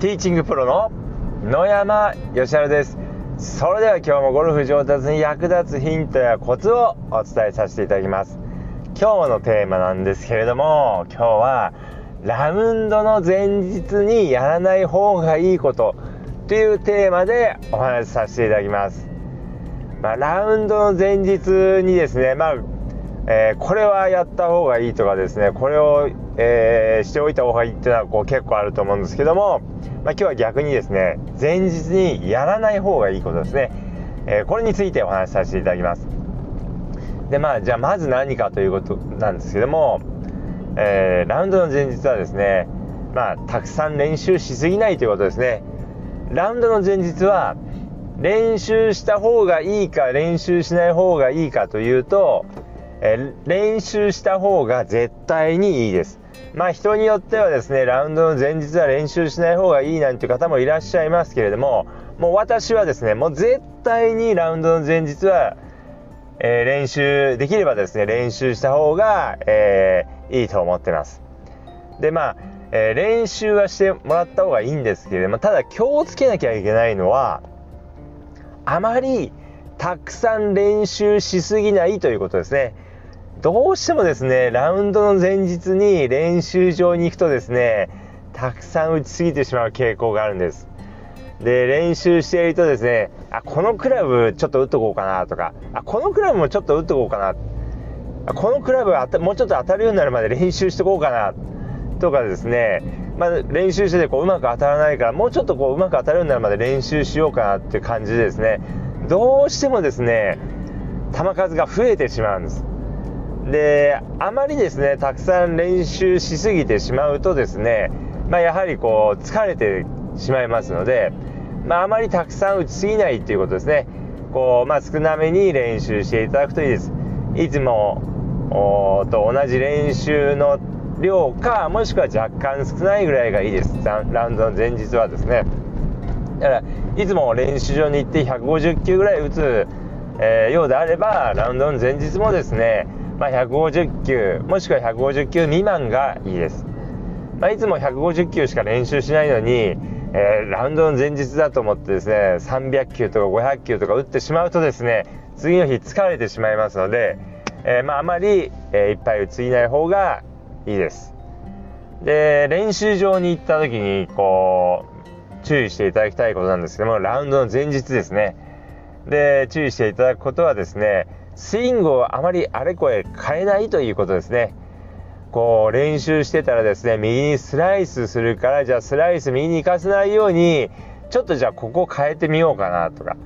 ティーチングプロの野山義晴です。それでは今日もゴルフ上達に役立つヒントやコツをお伝えさせていただきます。今日のテーマなんですけれども今日はラウンドの前日にやらない方がいいことというテーマでお話しさせていただきます、まあ、ラウンドの前日にですね、まあえー、これはやった方がいいとかですねこれを、えー、しておいた方がいいっていうのはこう結構あると思うんですけども、まあ、今日は逆にですね前日にやらない方がいいことですね、えー、これについてお話しさせていただきます。でまあじゃあまず何かということなんですけども、えラウンドの前日はですねまあたくさん練習しすぎないということですね。ラウンドの前日は練習した方がいいか練習しない方がいいかというとえ練習した方が絶対にいいです。まあ人によってはですね、ラウンドの前日は練習しない方がいいなんて方もいらっしゃいますけれども、もう私はですね、もう絶対にラウンドの前日は、えー、練習、できればですね、練習した方が、えー、いいと思ってます。で、まあ、えー、練習はしてもらった方がいいんですけれども、ただ気をつけなきゃいけないのは、あまりたくさん練習しすぎないということですね。どうしてもですね、ラウンドの前日に練習場に行くとですね、たくさん打ちすぎてしまう傾向があるんです。で、練習しているとですね、あ、このクラブちょっと打っとこうかなとか、あ、このクラブもちょっと打っとこうかな。あこのクラブはもうちょっと当たるようになるまで 練習してこうかな。とかですね、まあ、練習しててこううまく当たらないから、もうちょっとこううまく当たるようになるまで練習しようかなっていう感じでですね、どうしてもですね、球数が増えてしまうんです。であまりですねたくさん練習しすぎてしまうとですね、まあ、やはりこう疲れてしまいますので、まあ、あまりたくさん打ちすぎないということですね。こう、まあ、少なめに練習していただくといいです。いつもと同じ練習の量かもしくは若干少ないぐらいがいいです。ラウンドの前日はですね。だからいつも練習場に行って150球ぐらい打つ、えー、ようであればラウンドの前日もですねまあ、150球もしくは150球未満がいいです、まあ、いつも150球しか練習しないのに、えー、ラウンドの前日だと思ってですね300球とか500球とか打ってしまうとですね次の日疲れてしまいますので、えー、まあ、あまり、えー、いっぱい打ちすぎない方がいいです。で練習場に行った時にこう注意していただきたいことなんですけどもラウンドの前日ですね。で注意していただくことはですねスイングをあまりあれこれ変えないということですね。こう練習してたらですね、右にスライスするから、じゃあスライス右に行かせないように、ちょっとじゃあここ変えてみようかなとか、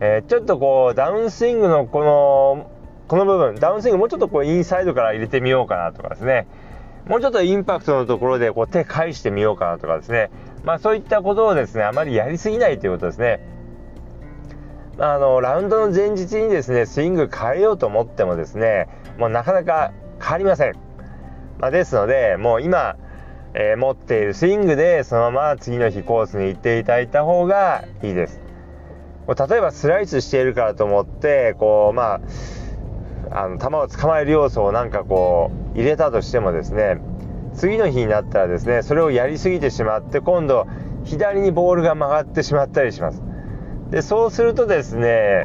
えー、ちょっとこうダウンスイングのこの、この部分、ダウンスイングもうちょっとこうインサイドから入れてみようかなとかですね、もうちょっとインパクトのところでこう手返してみようかなとかですね、まあそういったことをですね、あまりやりすぎないということですね。あのラウンドの前日にですねスイング変えようと思ってもですねもうなかなか変わりません、まあ、ですのでもう今、えー、持っているスイングでそのまま次の日コースに行っていただいた方がいいです。例えばスライスしているからと思ってこうまああの球を捕まえる要素をなんかこう入れたとしてもですね次の日になったらですねそれをやりすぎてしまって今度左にボールが曲がってしまったりします。でそうするとですね、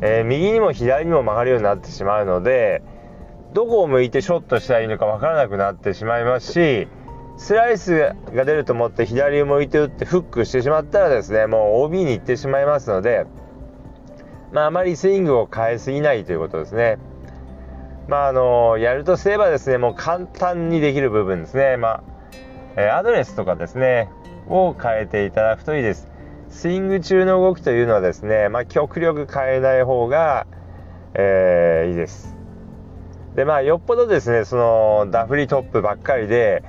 えー、右にも左にも曲がるようになってしまうのでどこを向いてショットしたらいいのか分からなくなってしまいますしスライスが出ると思って左を向いて打ってフックしてしまったらですねもう OB に行ってしまいますので、まあ、あまりスイングを変えすぎないということですね。まあ、あのやるとすればですねもう簡単にできる部分ですね、まあえアドレスとかですねを変えていただくといいです。スイング中の動きというのはですね、まあ、極力変えない方が、えー、いいです。で、まあ、よっぽどですね、その、ダフリトップばっかりで、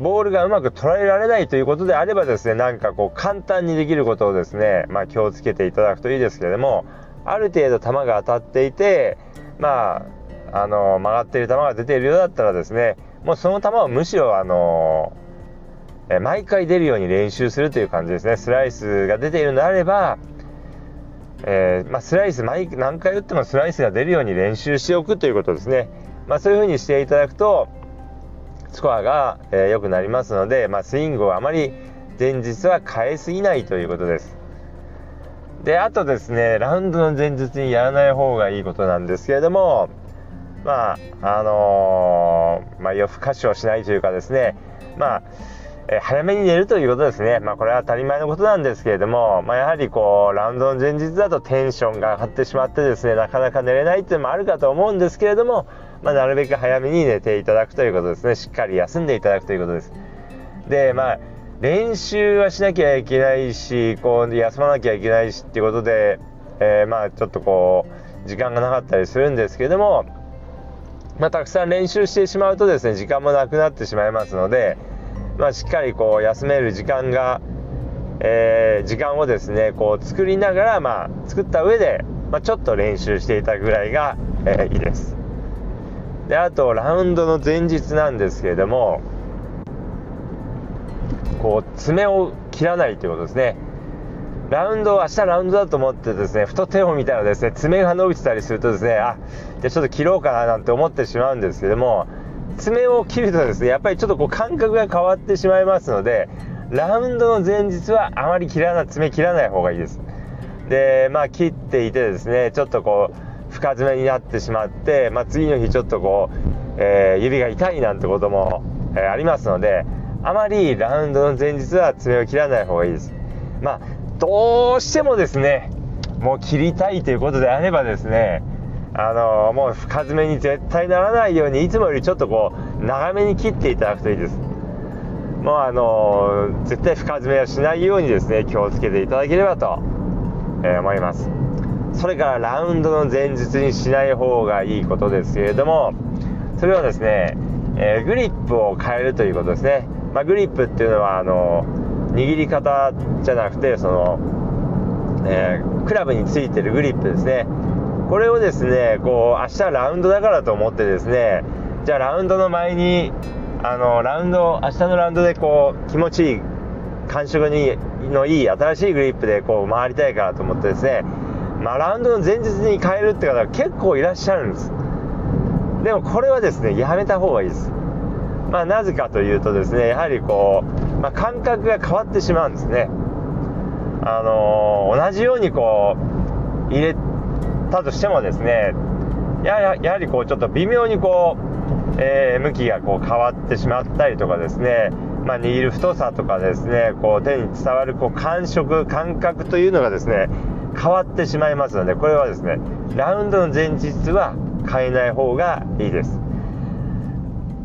ボールがうまく捉えられないということであればですね、なんかこう、簡単にできることをですね、まあ、気をつけていただくといいですけれども、ある程度球が当たっていて、まあ、あの、曲がっている球が出ているようだったらですね、もうその球をむしろ、あの、え毎回出るように練習するという感じですね。スライスが出ているのであれば、えー、まあ、スライス毎何回打ってもスライスが出るように練習しておくということですね、まあ、そういうふうにしていただくとスコアが良、えー、くなりますので、まあ、スイングをあまり前日は変えすぎないということです。であとですねラウンドの前日にやらない方がいいことなんですけれどもまああのー、まあ、夜更かしをしないというかですねまあえ早めに寝るということですね。まあこれは当たり前のことなんですけれども、まあやはりこう、ラウンドの前日だとテンションが上がってしまってですね、なかなか寝れないっていうのもあるかと思うんですけれども、まあなるべく早めに寝ていただくということですね。しっかり休んでいただくということです。で、まあ、練習はしなきゃいけないし、こう、休まなきゃいけないしっていうことで、えー、まあちょっとこう、時間がなかったりするんですけれども、まあたくさん練習してしまうとですね、時間もなくなってしまいますので、まあ、しっかりこう休める時間が、えー、時間をですねこう作りながら、まあ、作った上で、まあ、ちょっと練習していたぐらいが、えー、いいです。であとラウンドの前日なんですけれどもこう爪を切らないということですね。ラウンド明日ラウンドだと思ってですねふと手を見たらですね爪が伸びてたりするとですねあじゃあちょっと切ろうかななんて思ってしまうんですけども爪を切るとですねやっぱりちょっとこう感覚が変わってしまいますのでラウンドの前日はあまり切らない爪切らない方がいいです。でまあ切っていてですねちょっとこう深爪になってしまって、まあ、次の日ちょっとこう、えー、指が痛いなんてことも、えー、ありますのであまりラウンドの前日は爪を切らない方がいいです。まあどうしてもですねもう切りたいということであればですねあのもう深爪に絶対ならないようにいつもよりちょっとこう長めに切っていただくといいです。もうあの絶対深爪はしないようにですね気をつけていただければと、え、思います。それからラウンドの前日にしない方がいいことですけれどもそれはですね、えー、グリップを変えるということですね、まあ、グリップっていうのはあの握り方じゃなくてその、えー、クラブについてるグリップですね。これをですねこう明日ラウンドだからと思ってですねじゃあラウンドの前にあのラウンド明日のラウンドでこう気持ちいい感触にのいい新しいグリップでこう回りたいからと思ってですね、まあ、ラウンドの前日に変えるって方が結構いらっしゃるんです。でもこれはですねやめた方がいいです。まあなぜかというとですねやはりこう、まあ、感覚が変わってしまうんですね。あのー、同じようにこう入れたとしてもですねやはりこうちょっと微妙にこう、えー、向きがこう変わってしまったりとかですね、まあ、握る太さとかですねこう手に伝わるこう感触感覚というのがですね変わってしまいますのでこれはですねラウンドの前日は変えない方がいいです。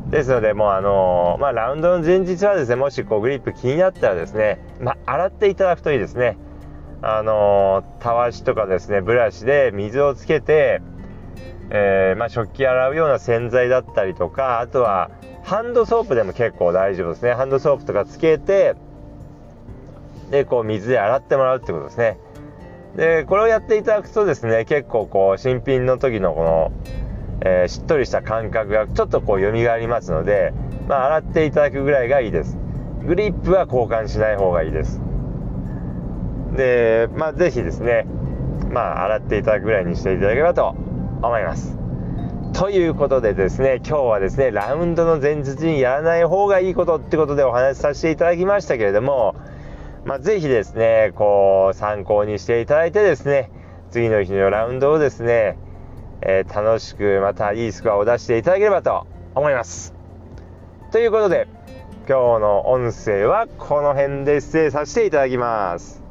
ですのでもうあのー、まあ、ラウンドの前日はですねもしこうグリップ気になったらですね、まあ、洗っていただくといいですね。あのたわしとかですねブラシで水をつけて、えー、まあ、食器洗うような洗剤だったりとかあとはハンドソープでも結構大丈夫ですね。ハンドソープとかつけてでこう水で洗ってもらうってことですね。でこれをやっていただくとですね結構こう新品の時のこの、えー、しっとりした感覚がちょっとこう蘇りますので、まあ、洗っていただくぐらいがいいです。グリップは交換しない方がいいです。で、まあ、ぜひですね、まあ、洗っていただくぐらいにしていただければと思います。ということでですね、今日はですね、ラウンドの前日にやらない方がいいことってことでお話しさせていただきましたけれども、まあ、ぜひですね、こう、参考にしていただいてですね、次の日のラウンドをですね、えー、楽しくまたいいスコアを出していただければと思います。ということで、今日の音声はこの辺で失礼させていただきます。